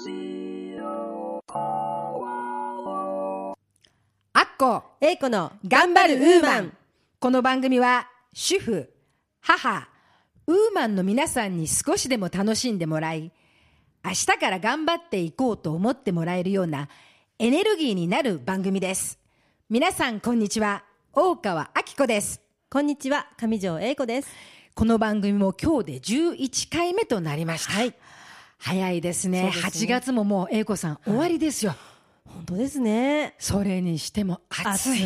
アッコ英子の頑張るウーマン。この番組は主婦母ウーマンの皆さんに少しでも楽しんでもらい明日から頑張っていこうと思ってもらえるようなエネルギーになる番組です。皆さんこんにちは。大川明子です。こんにちは。上条英子です。この番組も今日で11回目となりました、はい早いですね。そうですね。8月ももう英子さん終わりですよ、本当ですね。それにしても暑い。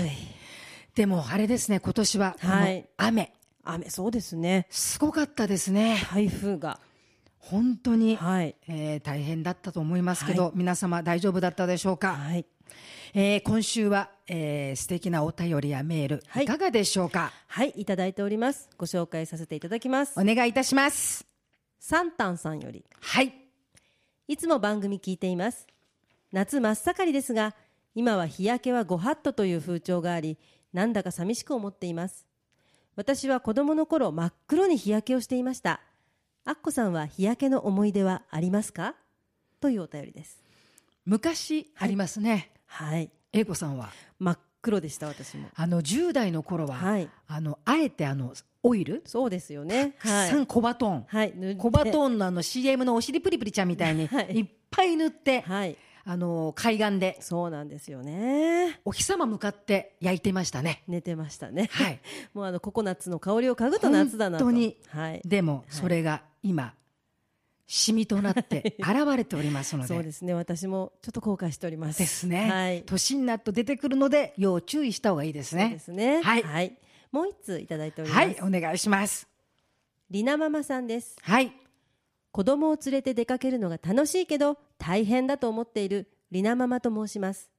でもあれですね今年ははい。雨、雨そうですね。すごかったですね。台風が。本当に、はい。えー大変だったと思いますけど、はい。皆様大丈夫だったでしょうか、はい。えー今週は、えー素敵なお便りやメール、はい。いかがでしょうか？はいいただいております。ご紹介させていただきます。お願いいたします。サンタンさんより。はいいつも番組聞いています。夏真っ盛りですが今は日焼けはご法度という風潮がありなんだか寂しく思っています。私は子供の頃真っ黒に日焼けをしていました。アッコさんは日焼けの思い出はありますか？というお便りです。昔ありますね、はい。英子さんは？真っ黒でした私も。あの10代の頃は、はい。あのあえてあのオイル？そうですよね。たくさんコバトン、はい。コバトンのあの CM のお尻プリプリちゃんみたいにはい。いっぱい塗って、はい。あの海岸でそうなんですよね。お日様向かって焼いてましたね。寝てましたね。はい。もうあのココナッツの香りを嗅ぐと夏だなと。本当に。はい。でもそれが今シミとなって 現れておりますので。そうですね。私もちょっと後悔しております。ですね、はい。年になると出てくるので要注意した方がいいですね。ですね。はい。もう一通いただいております、はい、お願いします。りなママさんです。はい。子供を連れて出かけるのが楽しいけど大変だと思っているりなママと申します。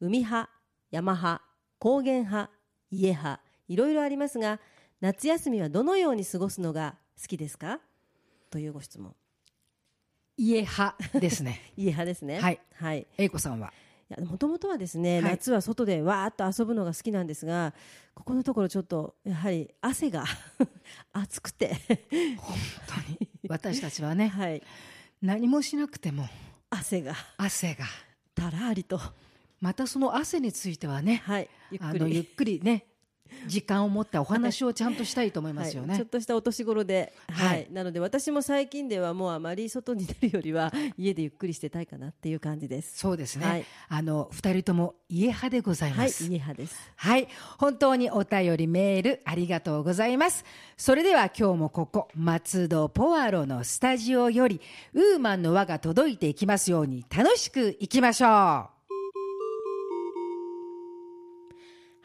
海派山派高原派家派いろいろありますが夏休みはどのように過ごすのが好きですか？というご質問家派。ですね。家派ですね。はい、はい、英子さんは？いやもともとはですね、はい。夏は外でわーっと遊ぶのが好きなんですがここのところちょっとやはり汗が 暑くて。本当に？私たちはね、はい。何もしなくても汗が。汗が。たらりと。またその汗についてはね、はい。ゆっあくり。のゆっくりね時間を持ってお話をちゃんとしたいと思いますよね。はい、ちょっとしたお年頃で、はいはいなので私も最近ではもうあまり外に出るよりは家でゆっくりしてたいかなっていう感じです。そうですね。はいあの二人とも家派でございはい、ます。家派です。はい、本当にお便りメールありがとうございます。それでは今日もここ松戸ポアロのスタジオよりウーマンの輪が届いていきますように楽しくいきましょ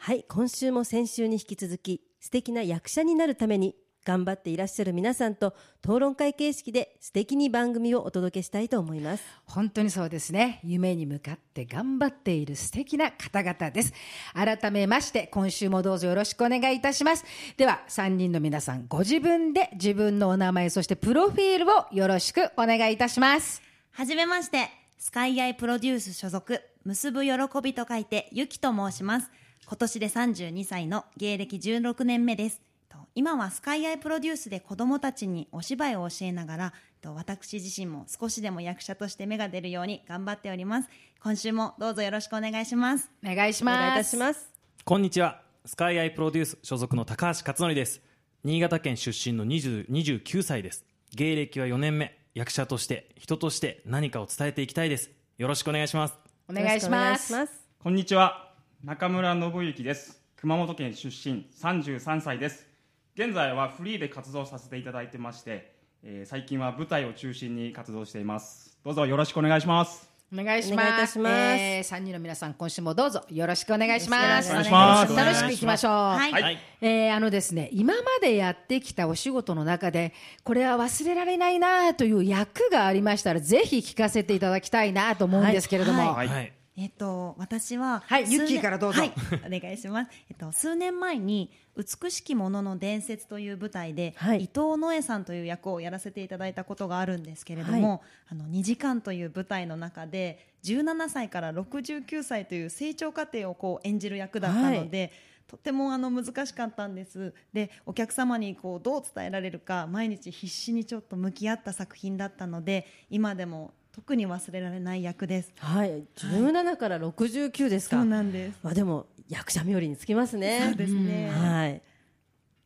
はい、今週も先週に引き続き素敵な役者になるために頑張っていらっしゃる皆さんと討論会形式で素敵に番組をお届けしたいと思います。う。本当にそうですね。夢に向かって頑張っている素敵な方々です。改めまして今週もどうぞよろしくお願いいたします。では3人の皆さんご自分で自分のお名前そしてプロフィールをよろしくお願いいたします。はじめまして、スカイアイプロデュース所属、結ぶ喜びと書いて、ゆきと申します。今年で32歳の芸歴16年目です。と今はスカイアイプロデュースで子供たちにお芝居を教えながら、と私自身も少しでも役者として芽が出るように頑張っております。今週もどうぞよろしくお願いします。お願いしお願いいます。たします。こんにちはスカイアイプロデュース所属の高橋克典です新潟県出身の20 29歳です芸歴は4年目役者として人として何かを伝えていきたいですよろしくお願いしますお願いします。よろしくお願いします。こんにちは中村信之です熊本県出身33歳です現在はフリーで活動させていただいてまして、えー最近は舞台を中心に活動していますどうぞよろしくお願いしますお願いします。お願いいたしますえー、3人の皆さん、今週もどうぞよろしくお願いします。よろしくお願いします楽しくいきましょう。はい。はいえーあのですね、今までやってきたお仕事の中で、これは忘れられないなという役がありましたら、ぜひ聞かせていただきたいなと思うんですけれども。はいはいえっと、私は、数はいユッキーからどうぞ。はい、お願いします。えっと、数年前に、美しきものの伝説という舞台で、はい。伊藤野枝さんという役をやらせていただいたことがあるんですけれども、はい。あの、2時間という舞台の中で、17歳から69歳という成長過程をこう演じる役だったので、とてもあの難しかったんです。でお客様にこうどう伝えられるか毎日必死にちょっと向き合った作品だったので今でも特に忘れられない役です。はい。17から69ですか、そうなんです。まあ、でも役者冥利につきますね。そうですね、はい。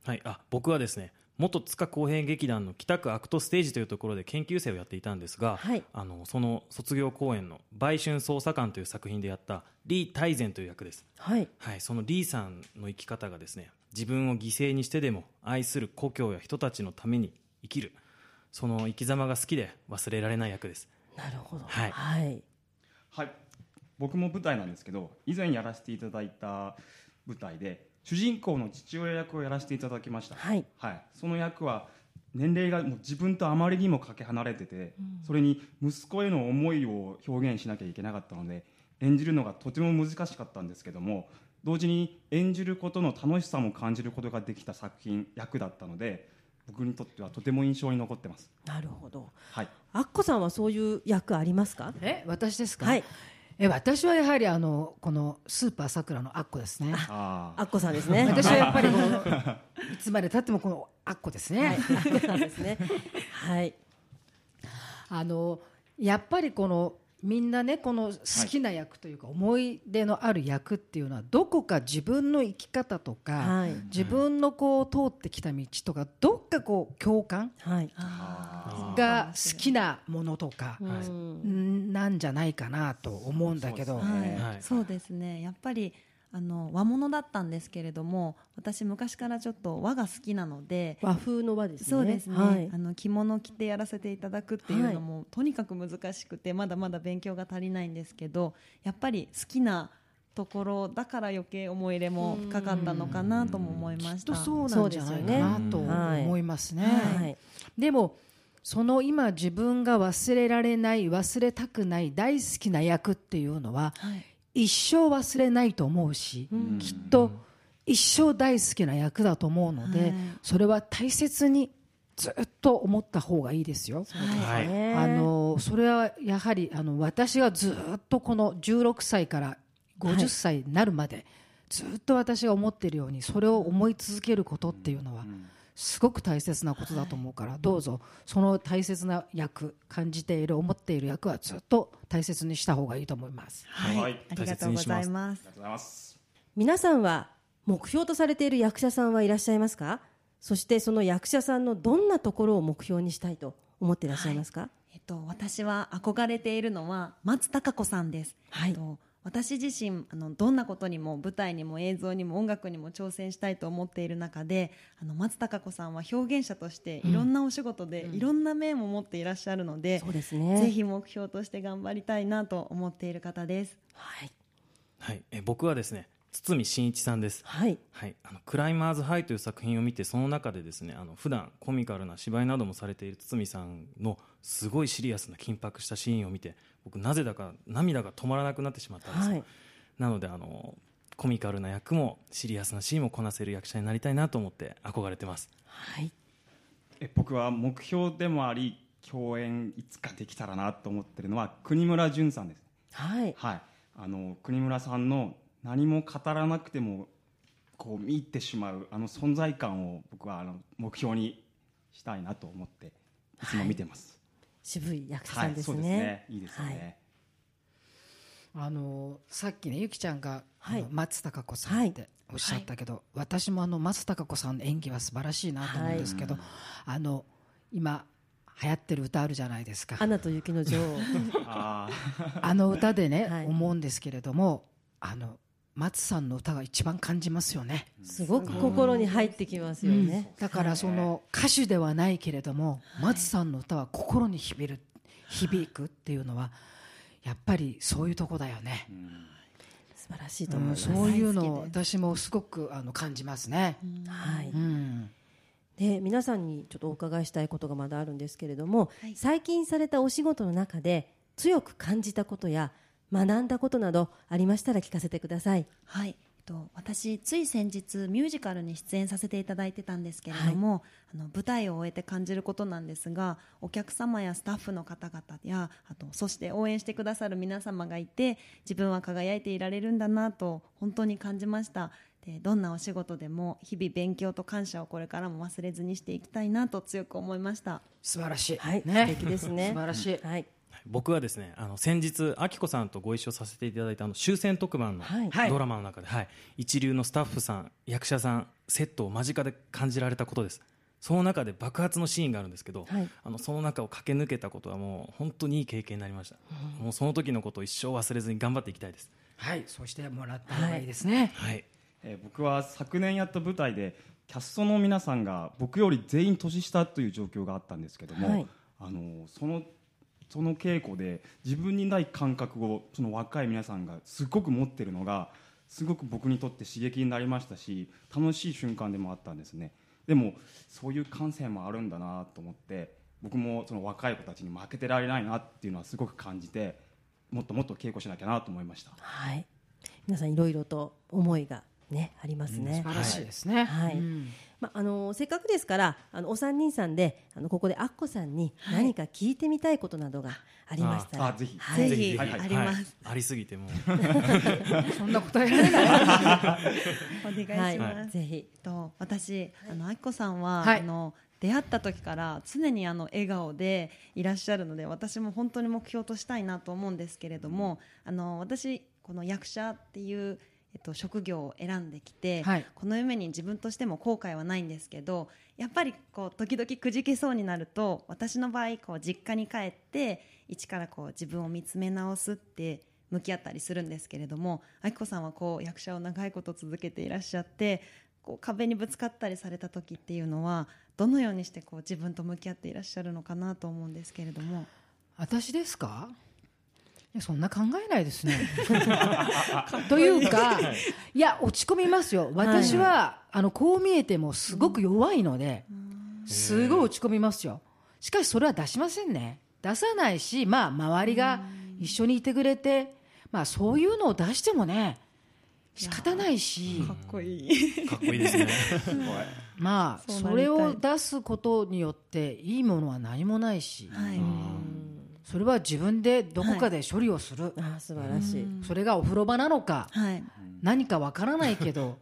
はい、あ僕はですね元塚公平劇団の北区アクトステージというところで研究生をやっていたんですが、はい。あのその卒業公演の「売春捜査官」という作品でやったリー・大善という役です、はい。はい、そのリーさんの生き方がですね自分を犠牲にしてでも愛する故郷や人たちのために生きる。その生き様が好きで忘れられない役ですなるほど。はい。はい、はい。僕も舞台なんですけど以前やらせていただいた舞台で主人公の父親役をやらせていただきました、はい。その役は年齢がもう自分とあまりにもかけ離れてて、それに息子への思いを表現しなきゃいけなかったので演じるのがとても難しかったんですけども同時に演じることの楽しさも感じることができた作品役だったので僕にとってはとても印象に残ってます。なるほど。はい。アッコさんはそういう役ありますか？え私ですか、はい。え私はやはりあのこのスーパーさくらのアッコですね。あアッコさんですね。私はやっぱりこの いつまでたってもこのアッコですね、はいアッコさんですね。はい。あのやっぱりこのみんなねこの好きな役というか、思い出のある役っていうのはどこか自分の生き方とか、はい。自分のこう通ってきた道とかどっかこう共感はい。が好きなものとか、なんじゃないかなと思うんだけど、そうですねはい。はい。そうですね。やっぱりあの和物だったんですけれども私昔からちょっと和が好きなので和風の和ですね。そうですね、はい。あの着物着てやらせていただくっていうのも、とにかく難しくてまだまだ勉強が足りないんですけどやっぱり好きなところだから余計思い入れも深かったのかなとも思いました。きっとそうなんじゃないかなと思いますね。はい。でもその今自分が忘れられない忘れたくない大好きな役っていうのははい一生忘れないと思うし、きっと一生大好きな役だと思うので、はい。それは大切にずっと思った方がいいですよ。はい。ねあのそれはやはりあの私がずっとこの16歳から50歳になるまで、ずっと私が思っているようにそれを思い続けることっていうのはすごく大切なことだと思うから、どうぞその大切な役感じている思っている役はずっと大切にした方がいいと思います。はい、はい。ありがとうございます。ありがとうございます。皆さんは目標とされている役者さんはいらっしゃいますか？そしてその役者さんのどんなところを目標にしたいと思っていらっしゃいますか、えっと、私は憧れているのは松たか子さんです、はい。えっと、私自身あのどんなことにも舞台にも映像にも音楽にも挑戦したいと思っている中であの松たか子さんは表現者としていろんなお仕事でいろんな面を持っていらっしゃるので、そうですね。ぜひ目標として頑張りたいなと思っている方です。はい。はい、え僕はですね堤真一さんです。はい。はい、あのクライマーズハイという作品を見てその中でですねあの普段コミカルな芝居などもされている堤さんのすごいシリアスな緊迫したシーンを見て僕なぜだか涙が止まらなくなってしまったんですよ、はい。なのであのコミカルな役もシリアスなシーンもこなせる役者になりたいなと思って憧れてます。はい。え僕は目標でもあり共演いつかできたらなと思ってるのは国村淳さんです。はい。はい。あの国村さんの何も語らなくてもこう見入ってしまうあの存在感を僕はあの目標にしたいなと思っていつも見てます、渋い役者はいさんですそうですね。ねいいですよね、あのさっきねゆきちゃんが、はい。あの松たか子さんっておっしゃったけど、私もあの松たか子さんの演技は素晴らしいなと思うんですけど、あの今流行ってる歌あるじゃないですか。アナと雪の女王。あ あの歌でね、はい。思うんですけれどもあの松さんの歌が一番感じますよね、すごく心に入ってきますよね、だからその歌手ではないけれども、松さんの歌は心に響る響くっていうのはやっぱりそういうとこだよね、素晴らしいと思いうん。ます、そういうの私もすごくあの感じますね、はい。うん。で皆さんにちょっとお伺いしたいことがまだあるんですけれども、はい。最近されたお仕事の中で強く感じたことや学んだことなどありましたら聞かせてください。はい、えっと、私つい先日ミュージカルに出演させていただいてたんですけれども、あの舞台を終えて感じることなんですがお客様やスタッフの方々やあとそして応援してくださる皆様がいて自分は輝いていられるんだなと本当に感じました。でどんなお仕事でも日々勉強と感謝をこれからも忘れずにしていきたいなと強く思いました。素晴らしい、はい。ね、素敵ですね。素晴らしい、はい僕はですねあの先日あきこさんとご一緒させていただいたあの終戦特番のはい。はい。ドラマの中で、はい。一流のスタッフさん役者さんセットを間近で感じられたことです。その中で爆発のシーンがあるんですけど、はい。あのその中を駆け抜けたことはもう本当にいい経験になりました、もうその時のことを一生忘れずに頑張っていきたいです。はい。そうしてもらった方がいいですね、はい。えー僕は昨年やった舞台でキャストの皆さんが僕より全員年下という状況があったんですけども、はい。あのそのその稽古で自分にない感覚をその若い皆さんがすごく持ってるのがすごく僕にとって刺激になりましたし楽しい瞬間でもあったんですね。でもそういう感性もあるんだなと思って僕もその若い子たちに負けてられないなっていうのはすごく感じてもっともっと稽古しなきゃなと思いました。はい。皆さんいろいろと思いがねありますね、素晴らしいですね。はい。うんまあ、あのせっかくですからあのお三人さんであのここでアッコさんに何か聞いてみたいことなどがありましたら、ああぜひ。はい、ぜひ。はいはい。あります、はい。ありすぎてもう。そんな答えられない。お願いしはい。ます、ぜひ。と私あのあきこさんは、はい。あの出会った時から常にあの笑顔でいらっしゃるので私も本当に目標としたいなと思うんですけれどもあの私この役者っていう、えっと、職業を選んできて、はい。この夢に自分としても後悔はないんですけどやっぱりこう時々くじけそうになると私の場合こう実家に帰って一からこう自分を見つめ直すって向き合ったりするんですけれどもあきこさんはこう役者を長いこと続けていらっしゃってこう壁にぶつかったりされた時っていうのはどのようにしてこう自分と向き合っていらっしゃるのかなと思うんですけれども。私ですか？いやそんな考えないですね。というか、い。や、落ち込みますよ、私は、あのこう見えてもすごく弱いので、すごい落ち込みますよ、しかしそれは出しませんね、出さないし、まあ、周りが一緒にいてくれて、まあ、そういうのを出してもね、仕方ないし、かっこいい。かっこいいですね。まあ、それを出すことによって、いいものは何もないし、はいそれは自分でどこかで処理をする。あー素晴らしい、それがお風呂場なのか。はい。何かわからないけど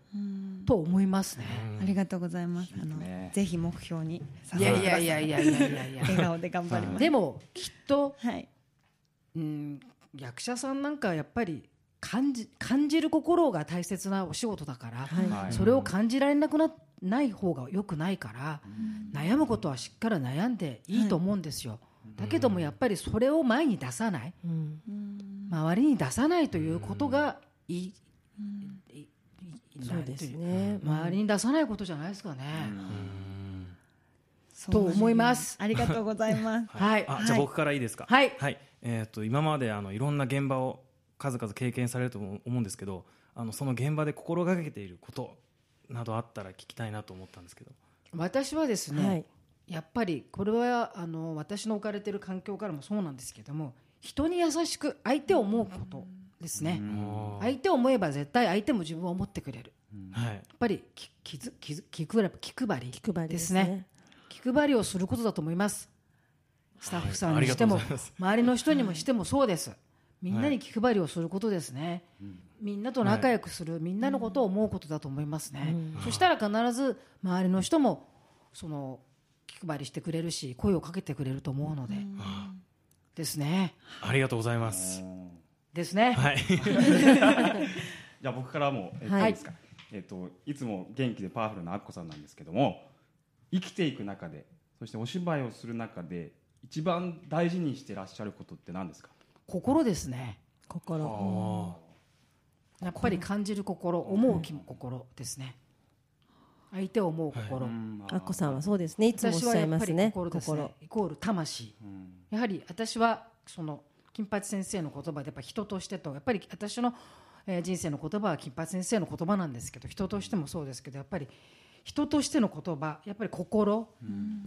と思いますね。ありがとうございます。あのね。ぜひ目標にさいやいやいやいやいやいや。い。や。笑顔で頑張ります。でもきっと、はい。うん、役者さんなんかはやっぱり感じ感じる心が大切なお仕事だから、はい。それを感じられなくなない方がよくないから、悩むことはしっかり悩んでいいと思うんですよ。だけどもやっぱりそれを前に出さない、うん。周りに出さないということがいい。いいいいそうですね。周りに出さないことじゃないですかね。そうと思います。ありがとうございます。はい。あじゃあ僕からいいですか？はい。えー、と今まであのいろんな現場を数々経験されると思うんですけどあのその現場で心がけていることなどあったら聞きたいなと思ったんですけど。私はですね、はいやっぱりこれはあの私の置かれている環境からもそうなんですけども人に優しく相手を思うことですね、相手を思えば絶対相手も自分を思ってくれる。はい。やっぱりき気づ気づ気配り気配り気配りでですすね。ね気配りをすることだと思います。スタッフさんにしても、はい周りの人にもしてもそうです。みんなに気配りをすることですね、みんなと仲良くする、みんなのことを思うことだと思いますね、そしたら必ず周りの人もその気配りしてくれるし声をかけてくれると思うので、ですね。ありがとうございます。ですね、はい。じゃあ僕からも、えっとはい。いいですか、えっといつも元気でパワフルなアッコさんなんですけども生きていく中でそしてお芝居をする中で一番大事にしてらっしゃることって何ですか？心ですね。心やっぱり感じる心思う気も心ですね相手を思う心、アッコさんはそうですね。いつもおっしゃ私はやっぱりいますね。心。ですねイコール魂、やはり私はその金八先生の言葉でやっぱ人としてとやっぱり私の、えー人生の言葉は金八先生の言葉なんですけど人としてもそうですけどやっぱり人としての言葉やっぱり心、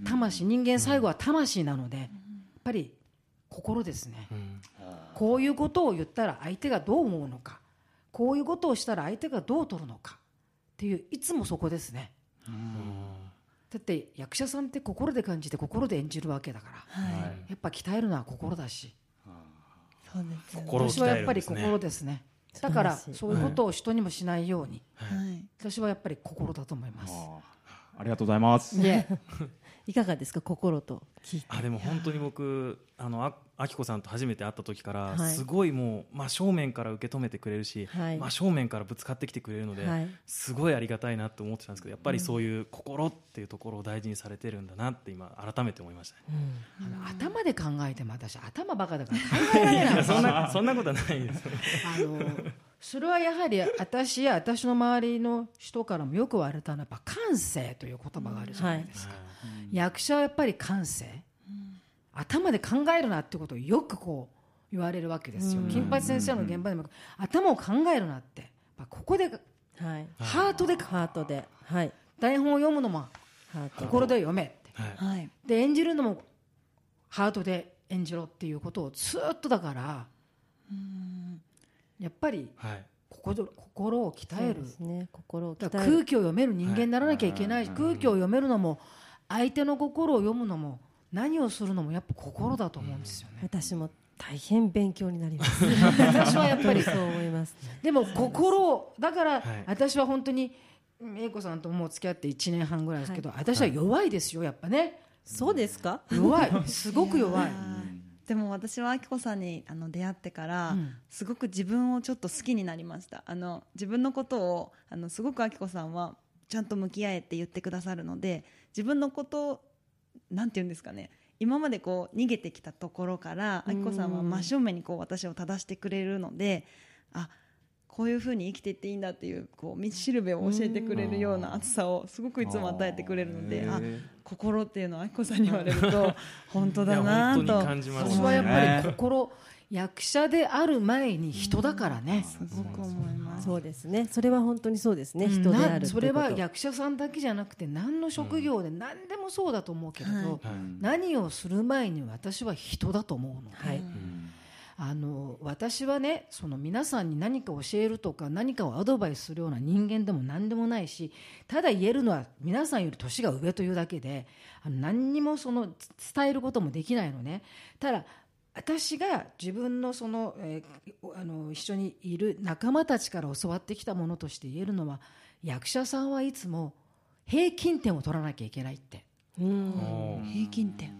魂。人間最後は魂なので、やっぱり心ですね、こういうことを言ったら相手がどう思うのか。こういうことをしたら相手がどう取るのか。っていういつもそこですね、だって役者さんって心で感じて心で演じるわけだから、やっぱ鍛えるのは心だし。そうです私はやっぱり心ですね。だからそういうことを人にもしないように、はい。私はやっぱり心だと思います、ありがとうございます いかがですか心と聞いて。あでも本当に僕あのああきこさんと初めて会った時から、はい。すごいもう真正面から受け止めてくれるし、はい。真正面からぶつかってきてくれるので、はい。すごいありがたいなと思ってたんですけどやっぱりそういう心っていうところを大事にされてるんだなって今改めて思いましたね、あの頭で考えても私頭バカだから考えられない。そんなそんなことはないです。あのそれはやはり私や私の周りの人からもよく言われたのはやっぱ感性という言葉があるじゃないですか、役者はやっぱり感性、頭で考えるなってことをよくこう言われるわけですよ、金八先生の現場でも頭を考えるなって。やっぱここではい。ハートでハートで。はい。台本を読むのも心で読めって。はい。はい。で演じるのもハートで演じろっていうことをずっとだからやっぱりはい。心心を鍛える。ね。心を空気を読める人間にならなきゃいけないし、空気を読めるのも相手の心を読むのも何をするのもやっぱ心だと思うんですよね。私も大変勉強になります。私はやっぱり。そう思いますね。でも心をだからはい。私は本当に英子さんともう付き合って1年半ぐらいですけど、私は弱いですよやっぱね。そうですか？弱い。すごく弱い。でも私はあきこさんにあの出会ってから、うん。すごく自分をちょっと好きになりました。あの自分のことをあのすごくあきこさんはちゃんと向き合えって言ってくださるので自分のことをなんて言うんですかね。今までこう逃げてきたところからあきこさんは真正面にこう私を正してくれるのであこういうふうに生きていっていいんだっていうこう道しるべを教えてくれるような熱さをすごくいつも与えてくれるのであ心っていうのはあきこさんに言われると 本当だなと。私はやっぱり心役者である前に人だからね。すごく思います。そうですね。それは本当にそうですね。人であるってこと。なそれは役者さんだけじゃなくて何の職業で何でもそうだと思うけれど、はい。何をする前に私は人だと思うの。で、はいあの私はねその皆さんに何か教えるとか何かをアドバイスするような人間でも何でもないしただ言えるのは皆さんより年が上というだけであの何にもその伝えることもできないのね。ただ私が自分のその、えーあの一緒にいる仲間たちから教わってきたものとして言えるのは役者さんはいつも平均点を取らなきゃいけないって。平均点。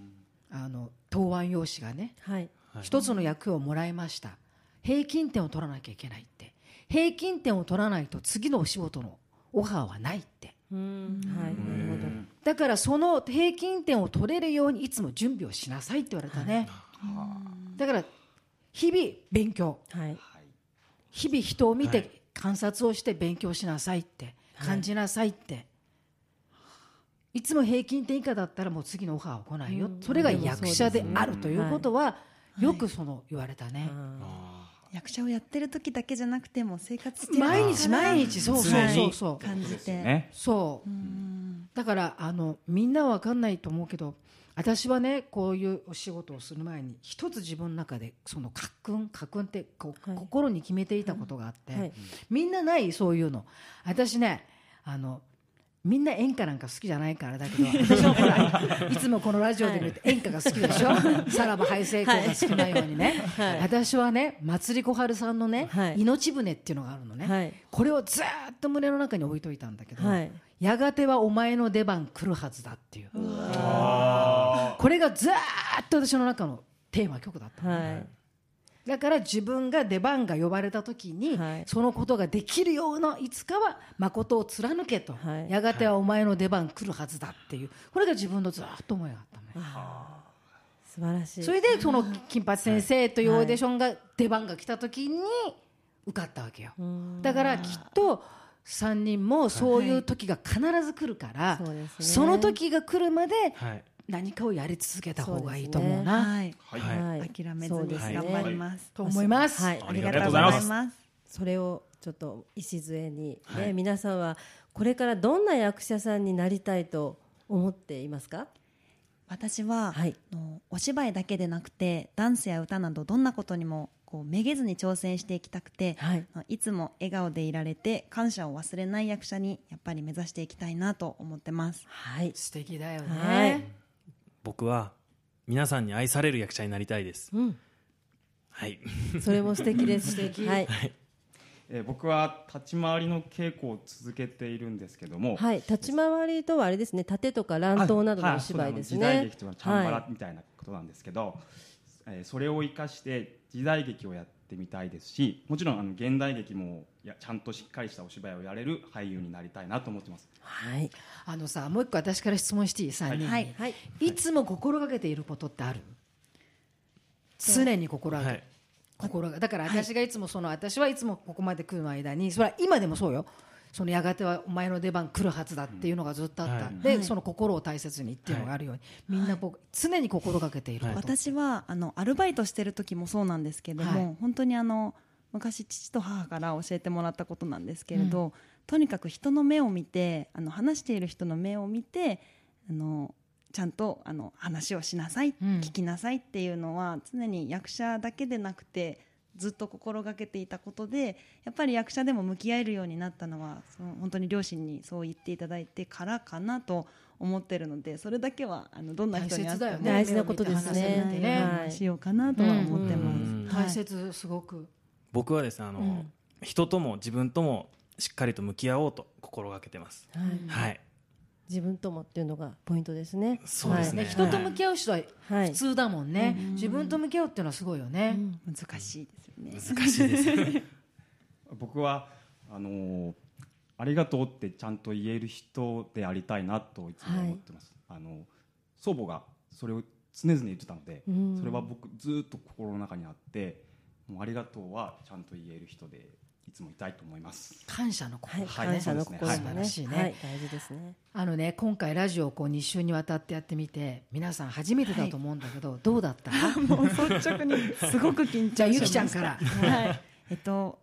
あの答案用紙がね。はい一つの役をもらいました。平均点を取らなきゃいけないって。平均点を取らないと次のお仕事のオファーはないって。うん。はい。なるほどだからその平均点を取れるようにいつも準備をしなさいって言われたね。だから日々勉強。はい。日々人を見はて観察をして勉強しなさいって。感じなさいって、い、つも平均点以下だったらもう次のオファーは来ないよ、うん。それが役者であるということは、いよくその言われたね、役者をやってる時だけじゃなくても生活してる毎日毎日そうそうそう。そう感じて、ね。そう。だからあのみんなは分かんないと思うけど私はねこういうお仕事をする前に一つ自分の中でその家訓家訓ってこう、はい。心に決めていたことがあって、はい。みんなないそういうの。私ねあのみんな演歌なんか好きじゃないからだけど私はほら いつもこのラジオで演歌が好きでしょ、さらばハイセイコーが好きなようにね、はい。私はね松里小春さんのね、はい。命船っていうのがあるのね、はい。これをずーっと胸の中に置いといたんだけど、はい。やがてはお前の出番来るはずだっていう。これがずーっと私の中のテーマ曲だったのはいだから自分が出番が呼ばれた時に、はい。そのことができるようないつかは誠を貫けと、はい。やがてはお前の出番来るはずだっていう。これが自分のずーっと思いがあったの。ね素晴らしい。それでその金八先生というオーディションが出番が来た時に受かったわけよ。だからきっと3人もそういう時が必ず来るから、そうですね。その時が来るまではい何かをやり続けた方がいいと思うな。はい、はい。はい。諦めずにそうですね。頑張ります。と思います、はい。ありがとうございます。それをちょっと礎に、ねはい。皆さんはこれからどんな役者さんになりたいと思っていますか？私は、はい。あのお芝居だけでなくてダンスや歌などどんなことにもこうめげずに挑戦していきたくて、はい。いつも笑顔でいられて感謝を忘れない役者にやっぱり目指していきたいなと思ってます。はい。素敵だよね、はい僕は皆さんに愛される役者になりたいです。うん。はい。それも素敵です。素敵。はい。えー僕は立ち回りの稽古を続けているんですけども、はい、立ち回りとはあれですね、盾とか乱闘などのお芝居ですね。はい時代劇とかチャンバはいラみたいなことなんですけど、えーそれを生かして時代劇をやってみたいですしもちろんあの現代劇もやちゃんとしっかりしたお芝居をやれる俳優になりたいなと思ってます。はい、あのさもう一個私から質問していい？3人に、はいはい、いつも心がけていることってある？常に心がけ。て、はい。心がだから私がいつもその私はいつもここまで来るの間にそれは今でもそうよそのやがてはお前の出番来るはずだっていうのがずっとあった、はい。で、その心を大切にっていうのがあるように、みんなこう常に心がけている私はあのアルバイトしてる時もそうなんですけども、はい。本当にあの昔父と母から教えてもらったことなんですけれど、とにかく人の目を見てあの話している人の目を見てあのちゃんとあの話をしなさい、うん。聞きなさいっていうのは常に役者だけでなくてずっと心がけていたことでやっぱり役者でも向き合えるようになったのはその本当に両親にそう言っていただいてからかなと思ってるのでそれだけはあのどんな人に会っても大事なことですね。ね。はい。しようかなとは思ってます。うん。はい。大切すごく、僕はですねあの、うん。人とも自分ともしっかりと向き合おうと心がけてます、はい、はい自分ともっていうのがポイントですね。そうですね。ね人と向き合う人ははい。普通だもんね、自分と向き合うっていうのはすごいよね、難しいですよね。難しいです。僕はあのーありがとうってちゃんと言える人でありたいなといつも思ってます、あの祖母がそれを常々言ってたので、うん。それは僕ずっと心の中にあってもうありがとうはちゃんと言える人でいつもいたいと思います。感謝の心、はい、はい。感謝の心ね。ね、素晴らしいね。はい、大事ですね。あのね今回ラジオをこう2週にわたってやってみて皆さん初めてだと思うんだけど、どうだった？もう率直にすごく緊張しました。じゃあゆきちゃんから。はい。えっと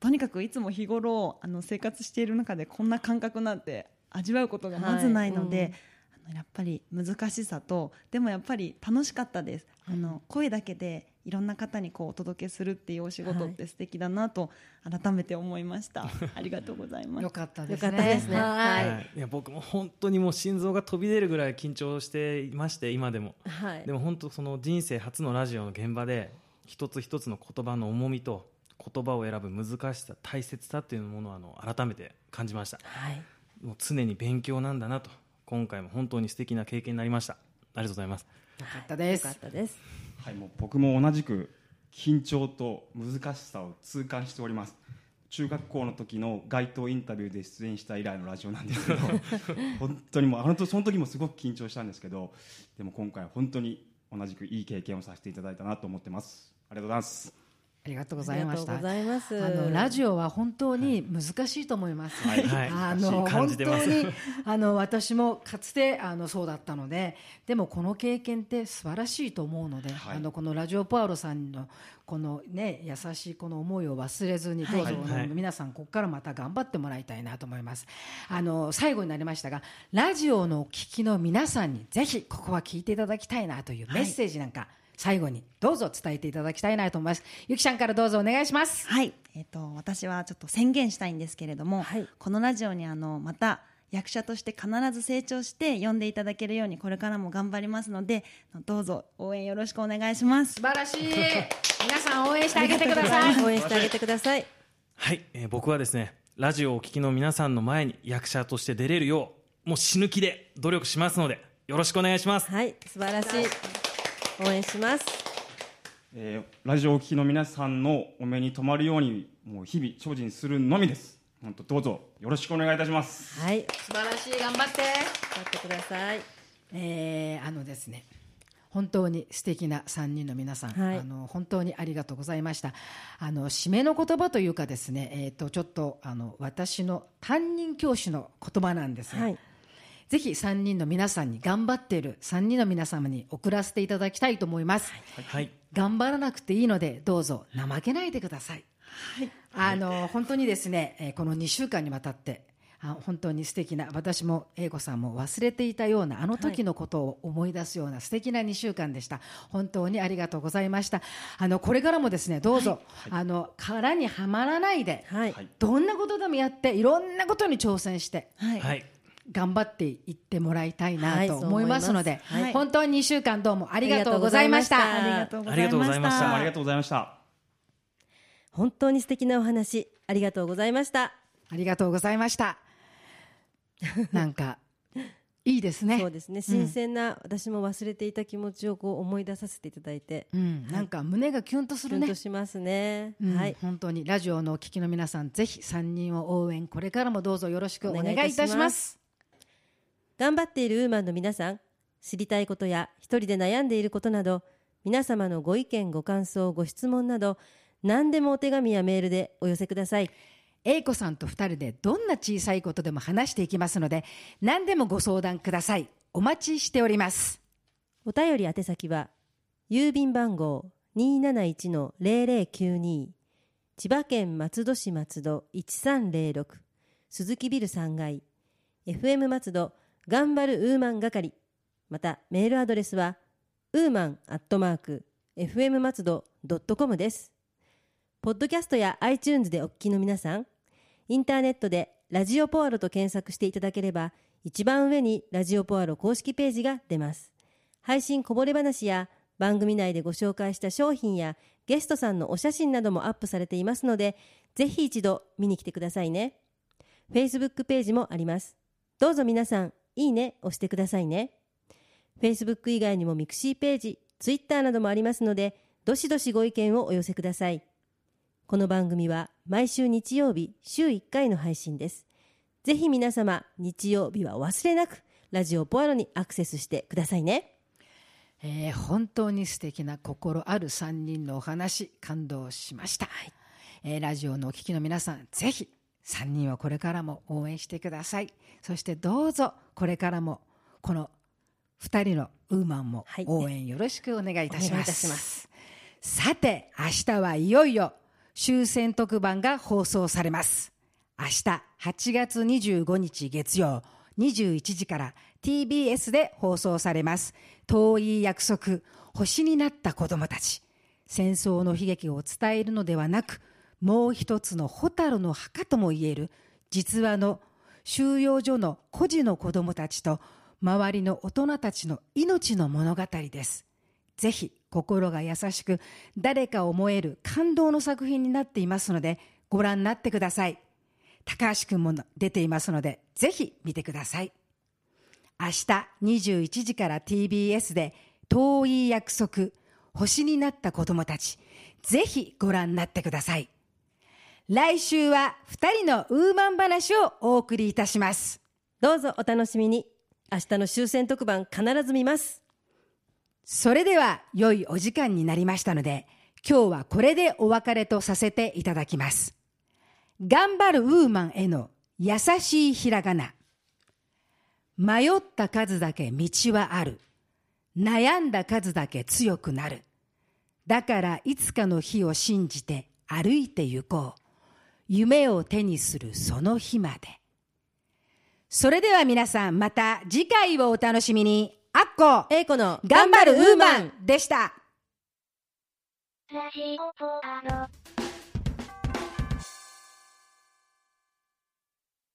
とにかくいつも日頃あの生活している中でこんな感覚なんて味わうことがまずないので。はいうん。あのやっぱり難しさとでもやっぱり楽しかったです、あの声だけでいろんな方にこうお届けするっていうお仕事って素敵だなと改めて思いました、ありがとうございます。よかったですね。よかったですね。はい。はい、いや僕も本当にもう心臓が飛び出るぐらい緊張していまして今でも。はい。で。も本当その人生初のラジオの現場で一つ一つの言葉の重みと言葉を選ぶ難しさ大切さっていうものをあの改めて感じました。はい。もう常に勉強なんだなと今回も本当に素敵な経験になりました。ありがとうございます。よかったです。よかったです。はい、もう僕も同じく緊張と難しさを痛感しております。中学校の時の街頭インタビューで出演した以来のラジオなんですけど 本当にもうあの時その時もすごく緊張したんですけどでも今回は本当に同じくいい経験をさせていただいたなと思ってます。ありがとうございますありがとうごあざいました。あのラジオは本当に難しいと思います。はいはいあの難しい感本当にあの私もかつてあのそうだったので、でもこの経験って素晴らしいと思うので、はいあのこのラジオポアロさんのこのね優しいこの思いを忘れずにどうぞ、皆さんここからまた頑張ってもらいたいなと思います。あの最後になりましたが、ラジオのお聞きの皆さんにぜひここは聞いていただきたいなというメッセージなんか。最後にどうぞ伝えていただきたいなと思います。ゆきちゃんからどうぞお願いします。はい、えっ、と私はちょっと宣言したいんですけれども、はいこのラジオにあのまた役者として必ず成長して呼んでいただけるようにこれからも頑張りますのでどうぞ応援よろしくお願いします素晴らしい 皆さん応援してあげてください 応援してあげてください。はい、えー僕はですねラジオをお聞きの皆さんの前に役者として出れるようもう死ぬ気で努力しますのでよろしくお願いしますはい、素晴らしい。応援します。えーラジオをお聞きの皆さんのお目に留まるようにもう日々精進するのみです。本当どうぞよろしくお願いいたします。はい、素晴らしい頑張って。頑張ってください。えーあのですね本当に素敵な3人の皆さん、はい。あの本当にありがとうございました。あの締めの言葉というかですね、えー、とちょっとあの私の担任教師の言葉なんですが、はい、ぜひ3人の皆さんに頑張っている3人の皆様に送らせていただきたいと思います、はい。頑張らなくていいのでどうぞ怠けないでください、あの本当にですね、えーこの2週間にわたってあ本当に素敵な私も英子さんも忘れていたようなあの時のことを思い出すような素敵な2週間でした。本当にありがとうございました。あのこれからもですねどうぞ、あの殻にはまらないで、はい、はい。どんなことでもやっていろんなことに挑戦してはい、はい頑張っていってもらいたいはないと思いますので、そう思いはい本当に2週間どうもありがとうございました。ありがとうございました。ありがとうございました。本当に素敵なお話ありがとうございました。ありがとうございました。なんか、いいですね。そうですね。新鮮な、私も忘れていた気持ちをこう思い出させていただいて。うん、なんか胸がキュンとするね。キュンと。しますね、うん。はい。本当にラジオのお聞きの皆さん、ぜひ3人を応援、これからもどうぞよろしくお願いいたし。ます頑張っているウーマンの皆さん知りたいことや一人で悩んでいることなど皆様のご意見ご感想ご質問など何でもお手紙やメールでお寄せください英子さんと2人でどんな小さいことでも話していきますので、何でもご相談ください。お待ちしております。お便り宛先は郵便番号271-0092千葉県松戸市松戸1306鈴木ビル3階 FM 松戸頑張るウーマン係。またメールアドレスはウーマンアットマーク FM 松戸ドットコムです。ポッドキャストや iTunes でお聞きの皆さんインターネットでラジオポアロと検索していただければ一番上にラジオポアロ公式ページが出ます。配信こぼれ話や番組内でご紹介した商品やゲストさんのお写真などもアップされていますのでぜひ一度見に来てくださいね。Facebook ページもあります。どうぞ皆さんいいね押してくださいね。Facebook 以外にもミクシーページ Twitter などもありますのでどしどしご意見をお寄せください。この番組は毎週日曜日週1回の配信です。ぜひ皆様日曜日はお忘れなくラジオポアロにアクセスしてくださいね。えー本当に素敵な心ある3人のお話感動しました、えーラジオのお聞きの皆さんぜひ3人をこれからも応援してください。そしてどうぞこれからもこの2人のウーマンもはい。応援よろしくお願いいたします,、お願います。さて明日はいよいよ終戦特番が放送されます。明日8月25日月曜21時から TBS で放送されます。遠い約束星になった子供たち。戦争の悲劇を伝えるのではなくもう一つの蛍の墓ともいえる実話の収容所の孤児の子供たちと周りの大人たちの命の物語です。ぜひ心が優しく誰かを思える感動の作品になっていますのでご覧になってください。高橋くんも出ていますのでぜひ見てください。明日21時から TBS で遠い約束星になった子供たちぜひご覧になってください。来週は2人のウーマン話をお送りいたします。どうぞお楽しみに。明日の終戦特番必ず見ます。それでは良いお時間になりましたので今日はこれでお別れとさせていただきます。頑張るウーマンへの優しいひらがな。迷った数だけ道はある。悩んだ数だけ強くなる。だからいつかの日を信じて歩いて行こう夢を手にするその日までそれでは皆さんまた次回をお楽しみにあっこ英子の頑張るウーマンでした。ラジオポアロ。